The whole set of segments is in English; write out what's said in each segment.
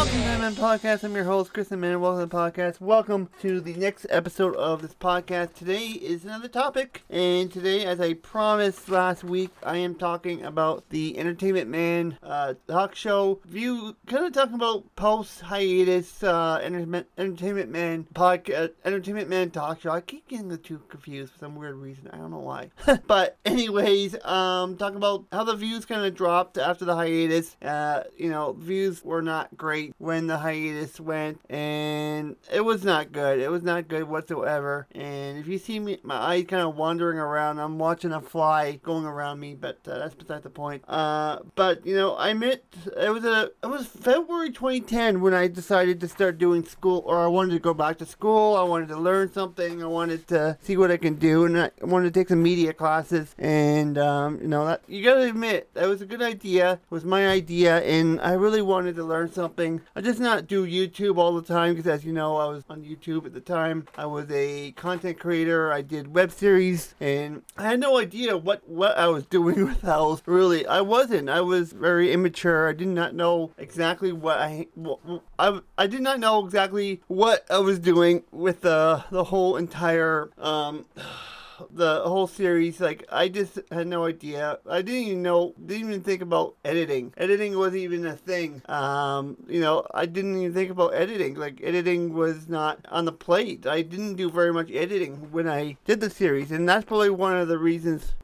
Welcome to Man Podcast. I'm your host, Chris and Man. Welcome to the podcast. Welcome to the next episode of this podcast. Today is another topic, and today, as I promised last week, I am talking about the Entertainment Man uh, talk show view, kind of talking about post hiatus uh, Enter- Entertainment Man podcast, Entertainment Man talk show. I keep getting the two confused for some weird reason. I don't know why. but anyways, um, talking about how the views kind of dropped after the hiatus. Uh, you know, views were not great when the hiatus went, and it was not good. It was not good whatsoever. And if you see me, my eyes kind of wandering around, I'm watching a fly going around me, but uh, that's beside the point. Uh, but you know, I admit it was a it was February 2010 when I decided to start doing school, or I wanted to go back to school. I wanted to learn something. I wanted to see what I can do, and I wanted to take some media classes. And um, you know, that you gotta admit that was a good idea. It was my idea, and I really wanted to learn something. I just not do YouTube all the time because, as you know, I was on YouTube at the time. I was a content creator. I did web series, and I had no idea what what I was doing with those. Really, I wasn't. I was very immature. I did not know exactly what I I, I did not know exactly what I was doing with the the whole entire um the whole series like i just had no idea. I didn't even know didn't even think about editing. Editing wasn't even a thing. Um you know i didn't even think about editing. Like editing was not on the plate. I didn't do very much editing when i did the series and that's probably one of the reasons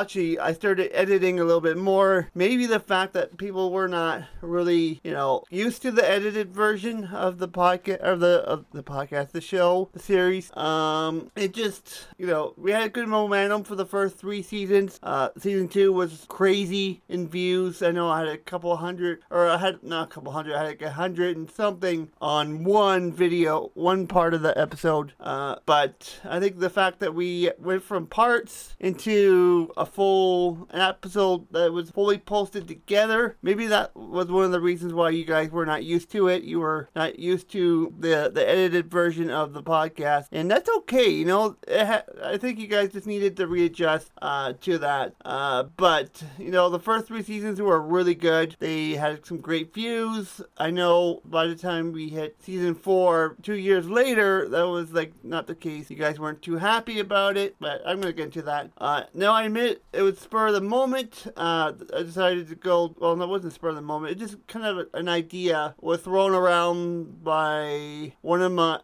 actually i started editing a little bit more. Maybe the fact that people were not really you know used to the edited version of the podcast or the of the podcast the show the series. Um it just you know we had good momentum for the first three seasons. Uh, season two was crazy in views. I know I had a couple hundred, or I had not a couple hundred, I had like a hundred and something on one video, one part of the episode. Uh, but I think the fact that we went from parts into a full episode that was fully posted together, maybe that was one of the reasons why you guys were not used to it. You were not used to the the edited version of the podcast, and that's okay. You know, ha- I think you guys just needed to readjust uh, to that. Uh, but you know, the first three seasons were really good. They had some great views. I know by the time we hit season four, two years later, that was like not the case. You guys weren't too happy about it, but I'm gonna get into that. Uh, now I admit it was spur of the moment. Uh, I decided to go. Well, that wasn't spur of the moment. It just kind of an idea was thrown around by one of my.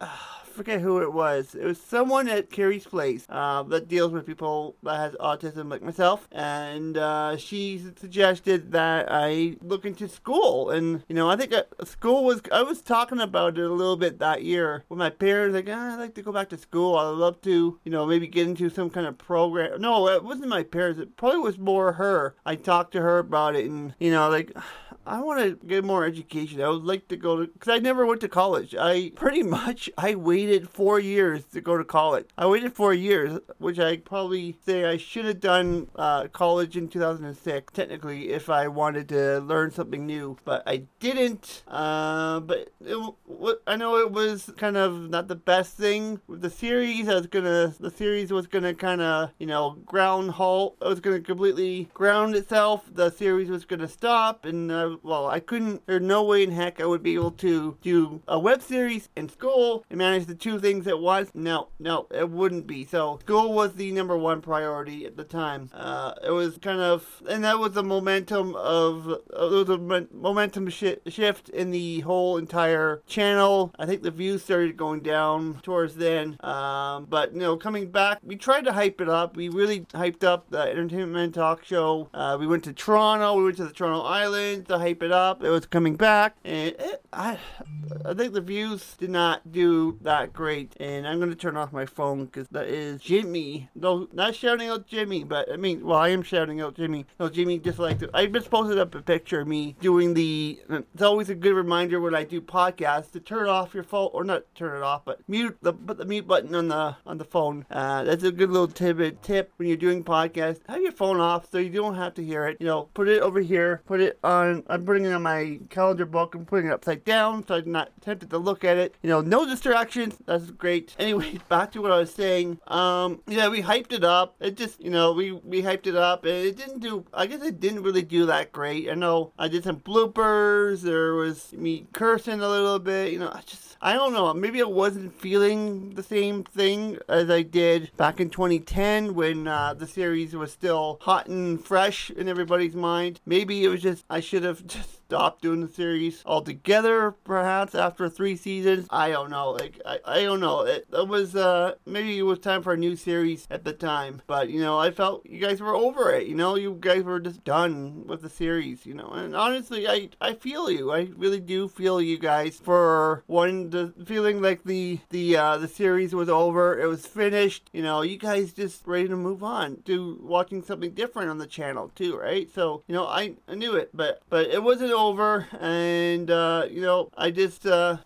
Forget who it was. It was someone at Carrie's place uh, that deals with people that has autism like myself, and uh, she suggested that I look into school. And you know, I think uh, school was. I was talking about it a little bit that year with my parents. Like, ah, I'd like to go back to school. I'd love to, you know, maybe get into some kind of program. No, it wasn't my parents. It probably was more her. I talked to her about it, and you know, like. I want to get more education. I would like to go to because I never went to college. I pretty much I waited four years to go to college. I waited four years, which I probably say I should have done uh, college in 2006 technically if I wanted to learn something new, but I didn't. Uh, but it, I know it was kind of not the best thing the series. I was gonna the series was gonna kind of you know ground halt. It was gonna completely ground itself. The series was gonna stop and. Well, I couldn't, there's no way in heck I would be able to do a web series in school and manage the two things at once. No, no, it wouldn't be. So, school was the number one priority at the time. Uh, it was kind of, and that was the momentum of, uh, was a momentum shi- shift in the whole entire channel. I think the views started going down towards then. Um, but, you know, coming back, we tried to hype it up. We really hyped up the Entertainment Talk Show. Uh, we went to Toronto, we went to the Toronto Island to hype it up. It was coming back, and it, I, I think the views did not do that great. And I'm gonna turn off my phone because that is Jimmy. No, not shouting out Jimmy, but I mean, well, I am shouting out Jimmy. No, Jimmy disliked it. I just posted up a picture of me doing the. It's always a good reminder when I do podcasts to turn off your phone, or not turn it off, but mute the put the mute button on the on the phone. Uh, that's a good little tip tip when you're doing podcasts. Have your phone off so you don't have to hear it. You know, put it over here. Put it on. I'm bringing on my calendar book. I'm putting it upside down so I'm not tempted to look at it. You know, no distractions. That's great. Anyway, back to what I was saying. Um, yeah, we hyped it up. It just, you know, we we hyped it up, and it didn't do. I guess it didn't really do that great. I know I did some bloopers. There was me cursing a little bit. You know, I just, I don't know. Maybe I wasn't feeling the same thing as I did back in 2010 when uh, the series was still hot and fresh in everybody's mind. Maybe it was just I should have just stop doing the series altogether, perhaps after three seasons. I don't know. Like I, I don't know. It, it was uh maybe it was time for a new series at the time, but you know I felt you guys were over it. You know you guys were just done with the series. You know, and honestly I I feel you. I really do feel you guys for one the feeling like the the uh the series was over. It was finished. You know you guys just ready to move on to watching something different on the channel too, right? So you know I I knew it, but but it wasn't over, and uh, you know, I just uh,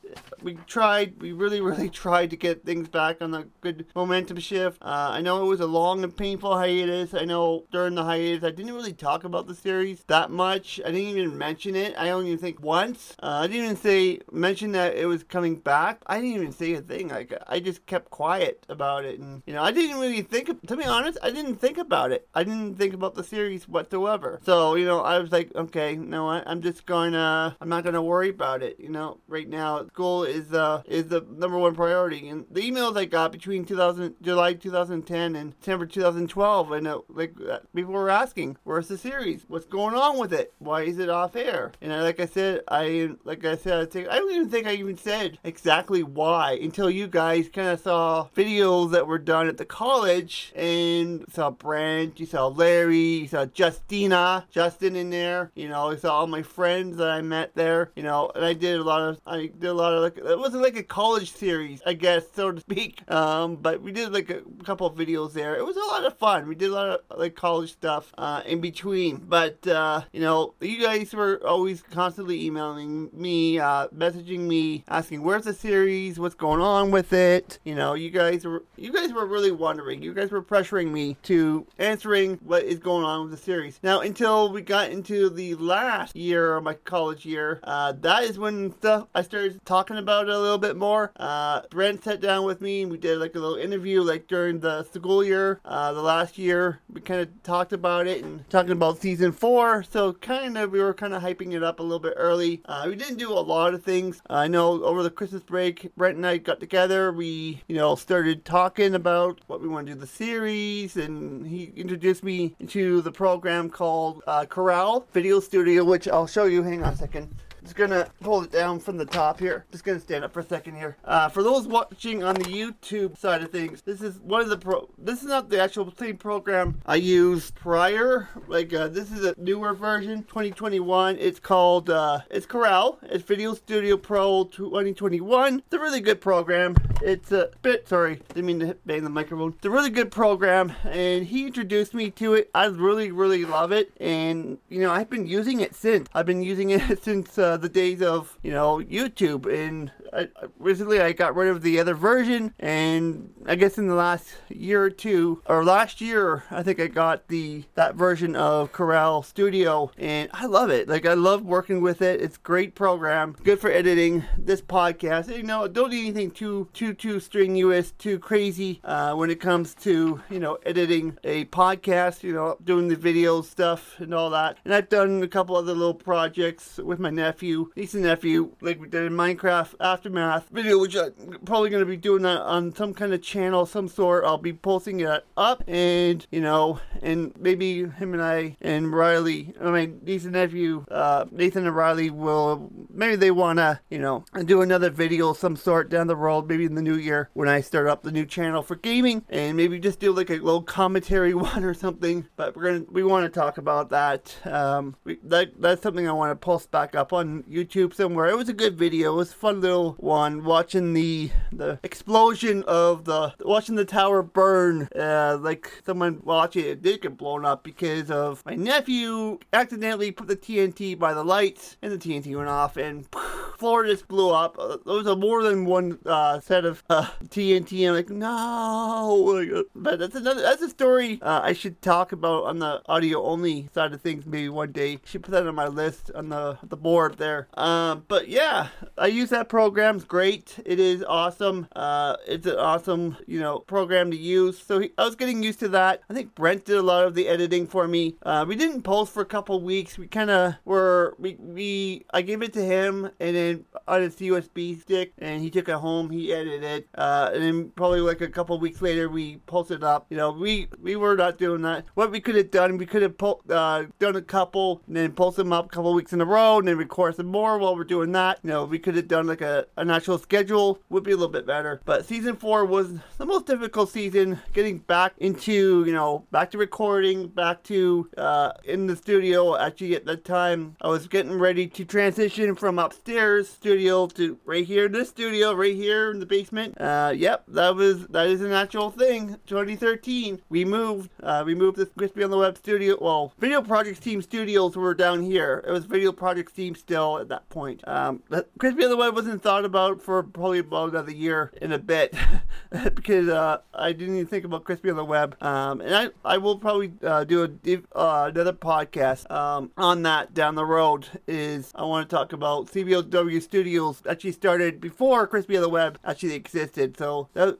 we tried, we really, really tried to get things back on a good momentum shift. Uh, I know it was a long and painful hiatus. I know during the hiatus, I didn't really talk about the series that much. I didn't even mention it. I don't even think once. Uh, I didn't even say mention that it was coming back. I didn't even say a thing. Like I just kept quiet about it, and you know, I didn't really think. To be honest, I didn't think about it. I didn't think about the series whatsoever. So you know, I was like, okay, you know I'm just to I'm not to worry about it. You know, right now school is uh is the number one priority. And the emails I got between 2000 July 2010 and September 2012, and uh, like people were asking, "Where's the series? What's going on with it? Why is it off air?" And I, like I said, I like I said, I, think, I don't even think I even said exactly why until you guys kind of saw videos that were done at the college and saw Brent, you saw Larry, you saw Justina, Justin in there. You know, you saw all my friends that I met there. You know, and I did a lot of I did a lot of like it wasn't like a college series, I guess, so to speak. Um, but we did like a couple of videos there. It was a lot of fun. We did a lot of like college stuff uh, in between. But uh, you know, you guys were always constantly emailing me, uh, messaging me, asking where's the series, what's going on with it. You know, you guys were you guys were really wondering. You guys were pressuring me to answering what is going on with the series. Now, until we got into the last year of my college year, uh, that is when stuff I started talking about it a little bit more. Uh, Brent sat down with me and we did like a little interview like during the school year, uh, the last year. We kind of talked about it and talking about season four. So kind of we were kind of hyping it up a little bit early. Uh, we didn't do a lot of things. I know over the Christmas break, Brent and I got together. We you know started talking about what we want to do the series, and he introduced me to the program called uh, Corel Video Studio, which I'll show you. Hang on a second just gonna hold it down from the top here. Just gonna stand up for a second here. Uh, for those watching on the YouTube side of things, this is one of the pro. This is not the actual same program I used prior. Like uh, this is a newer version, 2021. It's called uh, it's Corel. It's Video Studio Pro 2021. It's a really good program. It's a bit sorry, didn't mean to bang the microphone. It's a really good program, and he introduced me to it. I really really love it, and you know I've been using it since. I've been using it since. Uh, the days of you know YouTube, and I, recently I got rid of the other version, and I guess in the last year or two, or last year, I think I got the that version of Corel Studio, and I love it. Like I love working with it. It's great program, good for editing this podcast. You know, don't do anything too too too strenuous, too crazy uh, when it comes to you know editing a podcast. You know, doing the video stuff and all that. And I've done a couple other little projects with my nephew, niece and nephew, like we did in Minecraft aftermath video, which I'm probably going to be doing that on some kind of channel, some sort. I'll be posting it up, and you know, and maybe him and I and Riley, I mean, niece and nephew, uh, Nathan and Riley will maybe they want to, you know, do another video of some sort down the road, maybe in the new year when I start up the new channel for gaming, and maybe just do like a little commentary one or something. But we're gonna we want to talk about that. Um, we, that that's something I want to post back up on YouTube somewhere. It was a good video. It was a fun little one watching the the explosion of the watching the tower burn. Uh, like someone watching it did get blown up because of my nephew accidentally put the TNT by the lights and the TNT went off and floor just blew up. Uh, there was a more than one uh, set of uh, TNT. I'm like, no. But that's another. That's a story uh, I should talk about on the audio only side of things. Maybe one day. Should put that on my list on the the board there. Um, but yeah, I use that program. It's great. It is awesome. Uh, it's an awesome you know program to use. So he, I was getting used to that. I think Brent did a lot of the editing for me. Uh, we didn't post for a couple weeks. We kind of were we we I gave it to him and then on his USB stick and he took it home. He edited it. Uh, and then probably like a couple weeks later we posted up. You know we we were not doing that. What we could have done we could have po- uh, done a couple and then post them up a couple weeks in a row and then record some more while we're doing that. You know we could have done like a an actual schedule would be a little bit better. But season four was the most difficult season. Getting back into you know back to recording, back to uh, in the studio. Actually, at that time, I was getting ready to transition from upstairs studio to right here, this studio, right here in the basement. Uh, yep, that was that is an actual thing. 2013, we moved. Uh, we moved this Crispy on the Web studio. Well, Video Projects Team Studios were down here. It was Video Projects Team still at that point. Um, Crispy on the Web wasn't thought about for probably about another year in a bit because uh, I didn't even think about Crispy on the Web. Um, and I, I will probably uh, do a uh, another podcast um, on that down the road. Is I want to talk about CBOW Studios actually started before Crispy on the Web actually existed. So that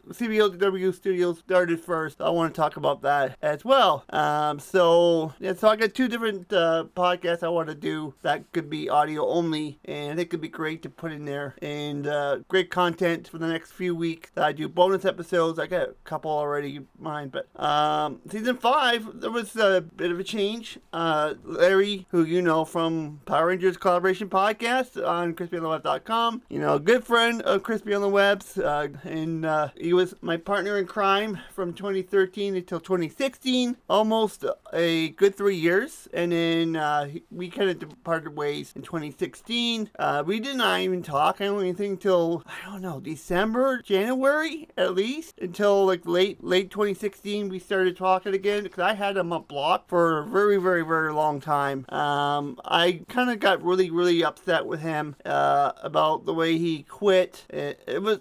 Studios started first. I want to talk about that as well. Um, so yeah, so I got two different uh, podcasts I want to do that could be audio only, and it could be great to put in there and uh, great content for the next few weeks. I do bonus episodes. I got a couple already mine, but um, season five there was a bit of a change. Uh, Larry, who you know from Power Rangers Collaboration Podcast on CrispyOnTheWeb.com, you know, a good friend of Crispy on the Webs, uh, and uh, he was my partner in crime from 2013 until 2016, almost a good three years, and then uh, we kind of departed ways in 2016. Uh, we did not even talk. I don't think until I don't know December, January at least, until like late late 2016 we started talking again because I had him up block for a very very very long time. Um, I kind of got really really upset with him uh, about the way he quit. It, it was.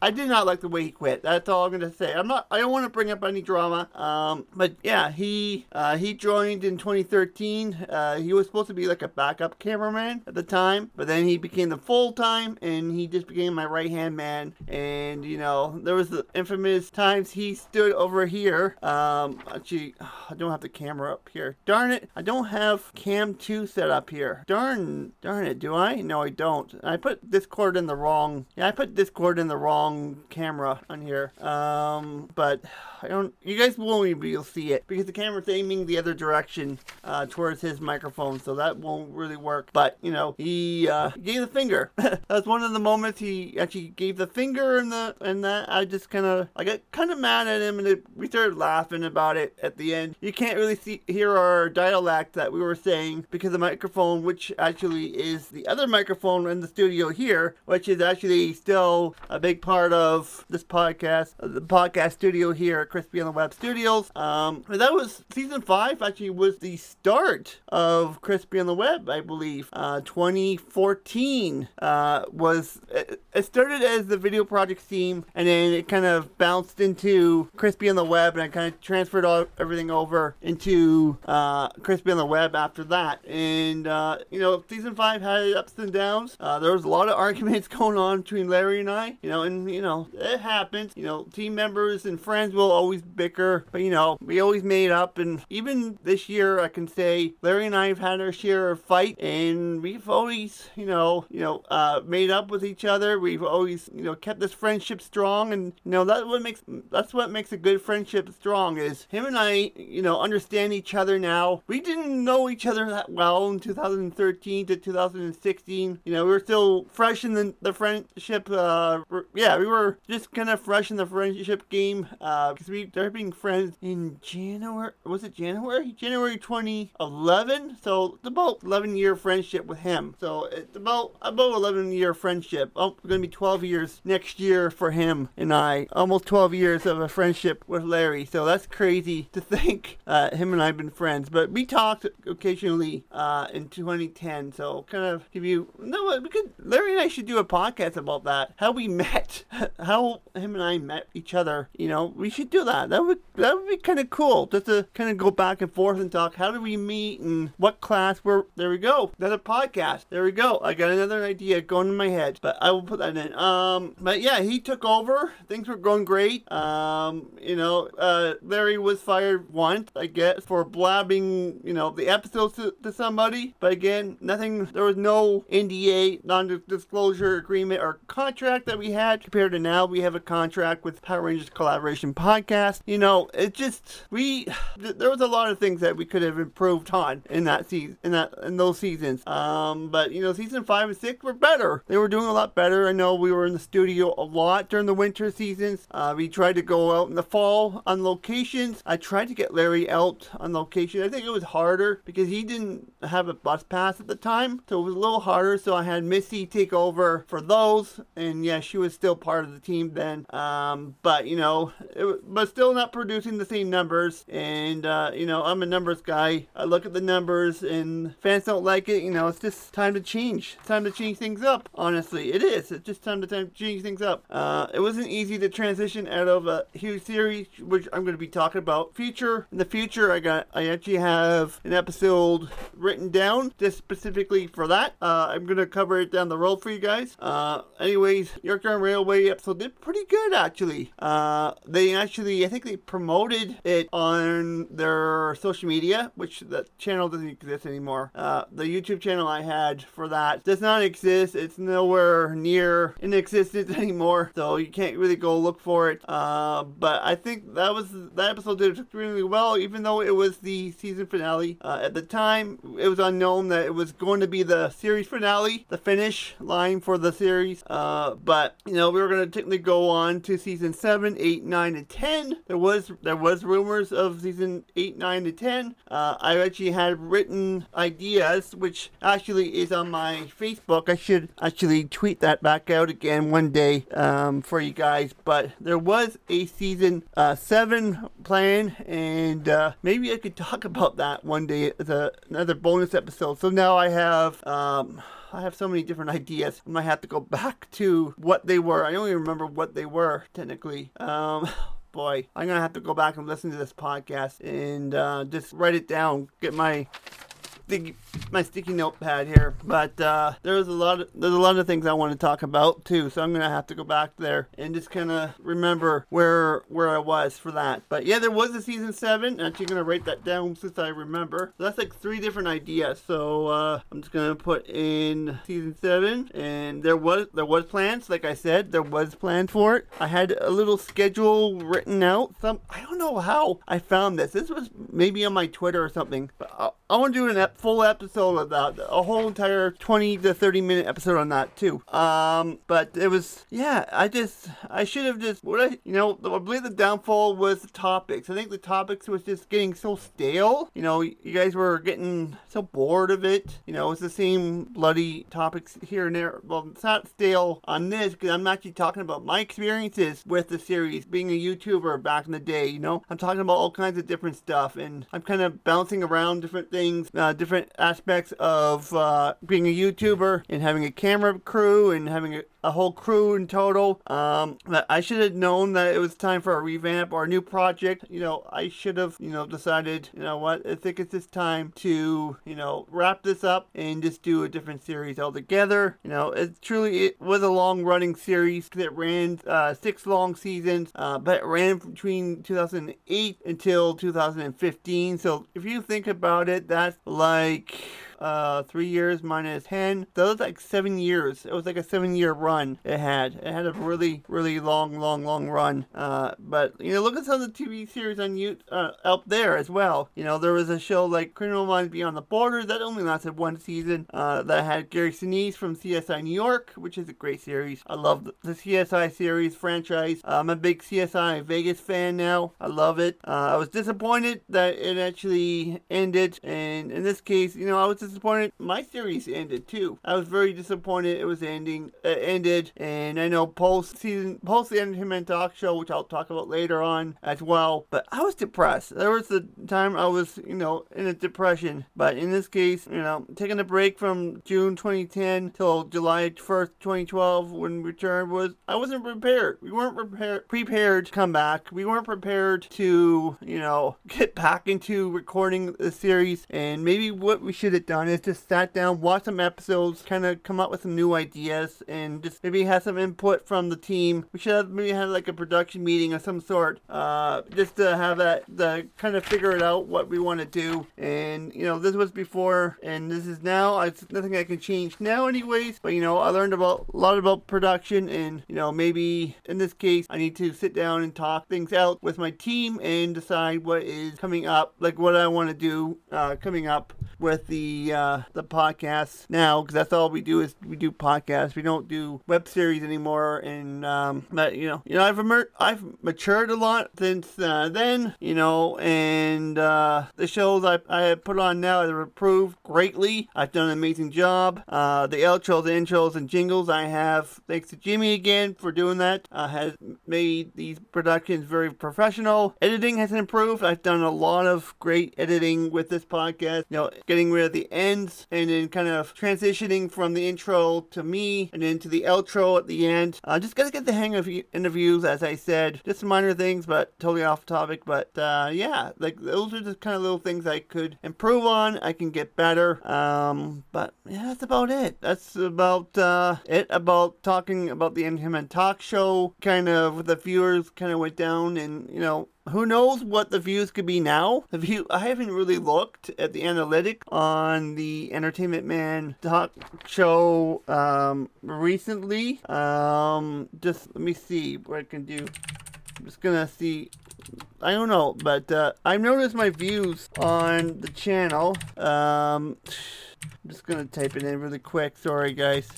I did not like the way he quit. That's all I'm gonna say. I'm not. I don't want to bring up any drama. Um, but yeah, he uh, he joined in 2013. Uh, he was supposed to be like a backup cameraman at the time, but then he became the full time, and he just became my right hand man. And you know, there was the infamous times he stood over here. Um, actually, I don't have the camera up here. Darn it! I don't have cam two set up here. Darn, darn it! Do I? No, I don't. I put Discord in the wrong. Yeah, I put Discord in the wrong camera on here. Um, but I don't. You guys won't even be able to see it because the camera's aiming the other direction uh, towards his microphone, so that won't really work. But you know, he uh, gave the finger. that was one of the moments he actually gave the finger, and the and that I just kind of I got kind of mad at him, and it, we started laughing about it at the end. You can't really see hear our dialect that we were saying because the microphone, which actually is the other microphone in the studio here, which is actually still a big part of this podcast, uh, the podcast studio here at Crispy on the Web Studios. Um, that was season five. Actually, was the start of Crispy on the Web, I believe. Uh, 2014 uh, was it, it started as the video project team, and then it kind of bounced into Crispy on the Web, and I kind of transferred all everything over into uh, Crispy on the Web after that. And uh, you know, season five had ups and downs. Uh, there was a lot of arguments going on between Larry and I. You know, and you know, it happens. You know, team members and friends will always bicker, but you know, we always made up. And even this year, I can say Larry and I have had our share of fight, and we've always, you know, you know, uh, made up with each other. We've always, you know, kept this friendship strong, and you know, that's what makes that's what makes a good friendship strong. Is him and I, you know, understand each other now. We didn't know each other that well in 2013 to 2016. You know, we were still fresh in the the friendship. Uh, yeah, we were just kind of fresh in the friendship game because uh, we started being friends in January. Was it January? January 2011. So it's about 11 year friendship with him. So it's about about 11 year friendship. Oh, going to be 12 years next year for him and I. Almost 12 years of a friendship with Larry. So that's crazy to think. Uh, him and I have been friends, but we talked occasionally uh, in 2010. So kind of give you no. We could Larry and I should do a podcast about that. How we met, how him and I met each other. You know, we should do that. That would that would be kind of cool. Just to kind of go back and forth and talk. How did we meet and what class we're? There we go. Another podcast. There we go. I got another idea going in my head, but I will put that in. Um, but yeah, he took over. Things were going great. Um, you know, uh, Larry was fired once, I guess, for blabbing, you know, the episodes to, to somebody. But again, nothing. There was no NDA, non-disclosure agreement or contract that we had. Compared to now, we have a contract with Power Rangers Collaboration Podcast. You know, it just we there was a lot of things that we could have improved on in that season, in that in those seasons. Um, but you know, season five and six were better. They were doing a lot better. I know we were in the studio a lot during the winter seasons. Uh, we tried to go out in the fall on locations. I tried to get Larry out on location. I think it was harder because he didn't have a bus pass at the time, so it was a little harder. So I had Missy take over for those, and yeah, she was still part of the team then. Um, but you know, it, but still not producing the same numbers. And uh, you know, I'm a numbers guy. I look at the numbers, and fans don't like it. You know, it's just time to change. It's time to change things up. Honestly, it is. It's just time to time change things up. Uh, it wasn't easy to transition out of a huge series, which I'm going to be talking about. Future in the future, I got I actually have an episode written down just specifically for that. Uh, I'm going to cover it down the road for you guys. Uh, anyways, Yorktown Railway episode did pretty good actually. Uh, they actually, I think they promoted it on their social media, which the channel doesn't exist anymore. Uh, the YouTube channel I had for that does not exist. It's nowhere near in existence anymore, so you can't really go look for it. Uh, but I think that was that episode did extremely well, even though it was the season finale. Uh, at the time, it was unknown that it was going to be the series finale, the finish line for the series. Uh, but you know, we were going to technically go on to season seven, eight, nine, and ten. There was there was rumors of season eight, nine, and ten. Uh, I actually had written ideas, which actually is on my Facebook. I should actually tweet that back out again one day um, for you guys. But there was a season uh, seven plan, and uh, maybe I could talk about that one day as a, another bonus episode. So now I have. Um, I have so many different ideas. I might have to go back to what they were. I only remember what they were technically. Um, boy, I'm gonna have to go back and listen to this podcast and uh, just write it down. Get my sticky, my sticky notepad here. But uh, there's a lot of there's a lot of things I want to talk about too. So I'm gonna have to go back there and just kind of remember where where I was for that. But yeah, there was a season seven. I'm actually gonna write that down since I remember. So that's like three different ideas. So uh, I'm just gonna put in season seven, and there was there was plans. Like I said, there was plans for it. I had a little schedule written out. Some I don't know how I found this. This was maybe on my Twitter or something. But I, I want to do an ep- full episode of that, a whole entire 20 to 30 minute episode on that too. Um, but it was, yeah, I just, I should have just, what I, you know, I believe the downfall was the topics. I think the topics was just getting so stale. You know, you guys were getting so bored of it. You know, it's the same bloody topics here and there. Well, it's not stale on this because I'm actually talking about my experiences with the series, being a YouTuber back in the day. You know, I'm talking about all kinds of different stuff, and I'm kind of bouncing around different things, uh, different aspects of uh, being a YouTuber and having a camera crew and having a a whole crew in total. Um, I should have known that it was time for a revamp or a new project. You know, I should have, you know, decided, you know what, I think it's this time to, you know, wrap this up and just do a different series altogether. You know, it truly it was a long running series that ran uh, six long seasons, uh, but it ran between 2008 until 2015. So if you think about it, that's like uh, three years minus 10. That was like seven years. It was like a seven year run it had. It had a really, really long, long, long run. Uh, but, you know, look at some of the TV series on you uh, out there as well. You know, there was a show like Criminal Minds Beyond the Borders that only lasted one season uh, that had Gary Sinise from CSI New York, which is a great series. I love the CSI series franchise. I'm a big CSI Vegas fan now. I love it. Uh, I was disappointed that it actually ended. And in this case, you know, I was disappointed. My series ended too. I was very disappointed it was ending. Uh, ended, and I know post season, post the Entertainment Talk Show, which I'll talk about later on as well. But I was depressed. There was the time I was, you know, in a depression. But in this case, you know, taking a break from June 2010 till July 1st, 2012, when we returned was I wasn't prepared. We weren't prepared prepared to come back. We weren't prepared to, you know, get back into recording the series. And maybe what we should have done done is just sat down, watched some episodes, kind of come up with some new ideas, and just maybe have some input from the team. We should have maybe had like a production meeting of some sort, uh, just to have that, the kind of figure it out what we want to do. And you know, this was before, and this is now. It's nothing I can change now, anyways. But you know, I learned about a lot about production, and you know, maybe in this case, I need to sit down and talk things out with my team and decide what is coming up, like what I want to do uh, coming up with the uh, the podcast now because that's all we do is we do podcasts. We don't do web series anymore. And um, but you know, you know, I've emer- I've matured a lot since uh, then. You know, and uh, the shows I I have put on now have improved greatly. I've done an amazing job. Uh, the outros, intros, and jingles I have thanks to Jimmy again for doing that. Uh, has made these productions very professional. Editing has improved. I've done a lot of great editing with this podcast. You know, getting rid of the ends and then kind of transitioning from the intro to me and then to the outro at the end. Uh, just gotta get the hang of interviews, as I said. Just some minor things, but totally off topic. But uh, yeah, like those are just kind of little things I could improve on. I can get better. Um, but yeah, that's about it. That's about uh, it about talking about the Entertainment Talk Show. Kind of the viewers kind of went down, and you know who knows what the views could be now? The view I haven't really looked at the analytic on the Entertainment Man talk show um, recently. Um, just let me see what I can do. I'm just gonna see. I don't know, but uh, I've noticed my views on the channel. Um, I'm just gonna type it in really quick. Sorry, guys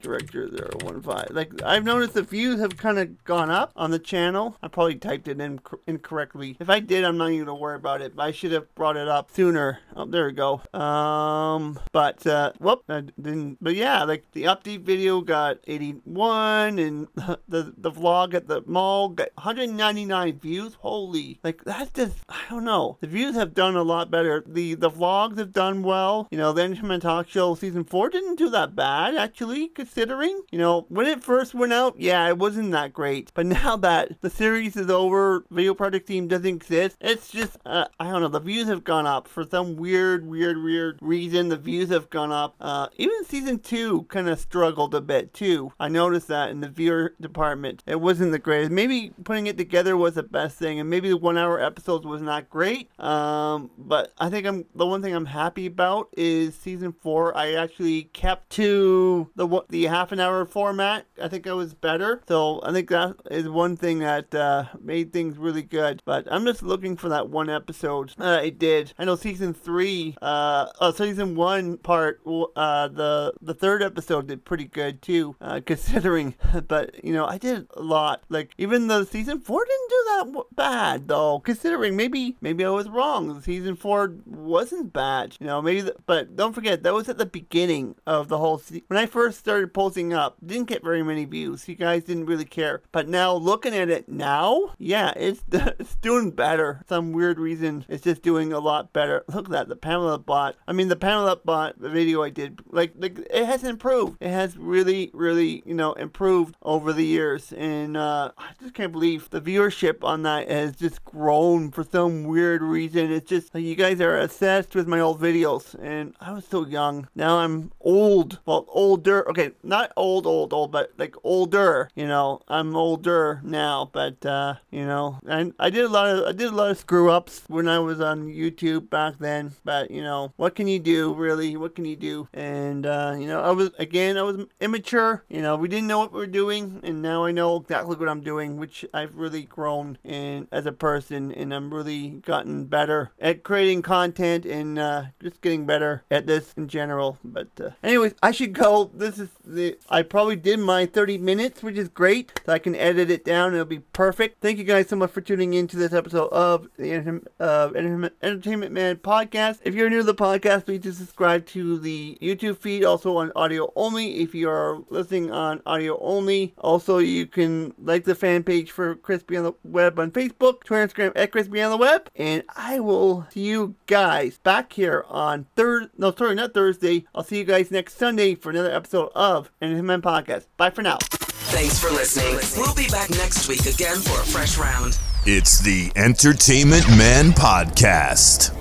director 015. Like, I've noticed the views have kind of gone up on the channel. I probably typed it in incorrectly. If I did, I'm not even gonna worry about it. I should have brought it up sooner. Oh, there we go. Um, but, uh, whoop, I didn't, but yeah, like, the update video got 81, and the, the vlog at the mall got 199 views. Holy, like, that's just, I don't know. The views have done a lot better. The, the vlogs have done well. You know, the Entertainment Talk Show season 4 didn't do that bad, actually, considering. You know, when it first went out, yeah, it wasn't that great. But now that the series is over, Video Project Team doesn't exist, it's just, uh, I don't know, the views have gone up for some weird, weird, weird reason. The views have gone up. Uh, even season two kind of struggled a bit too. I noticed that in the viewer department, it wasn't the greatest. Maybe putting it together was the best thing, and maybe the one-hour episodes was not great. Um, but I think I'm the one thing I'm happy about is season four. I actually kept to the the the half an hour format. I think it was better. So I think that is one thing that uh, made things really good. But I'm just looking for that one episode. It did. I know season three, uh, uh season one part, uh, the the third episode did pretty good too, uh, considering. But you know, I did a lot. Like even the season four didn't do that bad though, considering maybe maybe I was wrong. Season four wasn't bad. You know, maybe. The, but don't forget that was at the beginning of the whole. Se- when I first started started posting up, didn't get very many views. You guys didn't really care. But now looking at it now, yeah, it's it's doing better. Some weird reason, it's just doing a lot better. Look at that, the Pamela bot. I mean, the Pamela bot, the video I did, like, like it has improved. It has really, really, you know, improved over the years. And uh, I just can't believe the viewership on that has just grown for some weird reason. It's just like you guys are obsessed with my old videos, and I was so young. Now I'm old. Well, older. Okay, not old, old, old, but like older. You know, I'm older now, but uh, you know, and I did a lot of I did a lot of screw ups when I was on YouTube back then. But you know, what can you do, really? What can you do? And uh, you know, I was again, I was immature. You know, we didn't know what we were doing, and now I know exactly what I'm doing, which I've really grown in as a person, and I'm really gotten better at creating content and uh, just getting better at this in general. But uh, anyways, I should go. This is the I probably did my 30 minutes, which is great. So I can edit it down. It'll be perfect. Thank you guys so much for tuning in to this episode of the uh, Entertainment Man podcast. If you're new to the podcast, please do subscribe to the YouTube feed, also on audio only. If you are listening on audio only, also you can like the fan page for Crispy on the Web on Facebook, Twitter, Instagram at Crispy on the Web, and I will see you guys back here on third. No, sorry, not Thursday. I'll see you guys next Sunday for another episode of Entertainment Man podcast. Bye for now. Thanks for listening. We'll be back next week again for a fresh round. It's the Entertainment Man Podcast.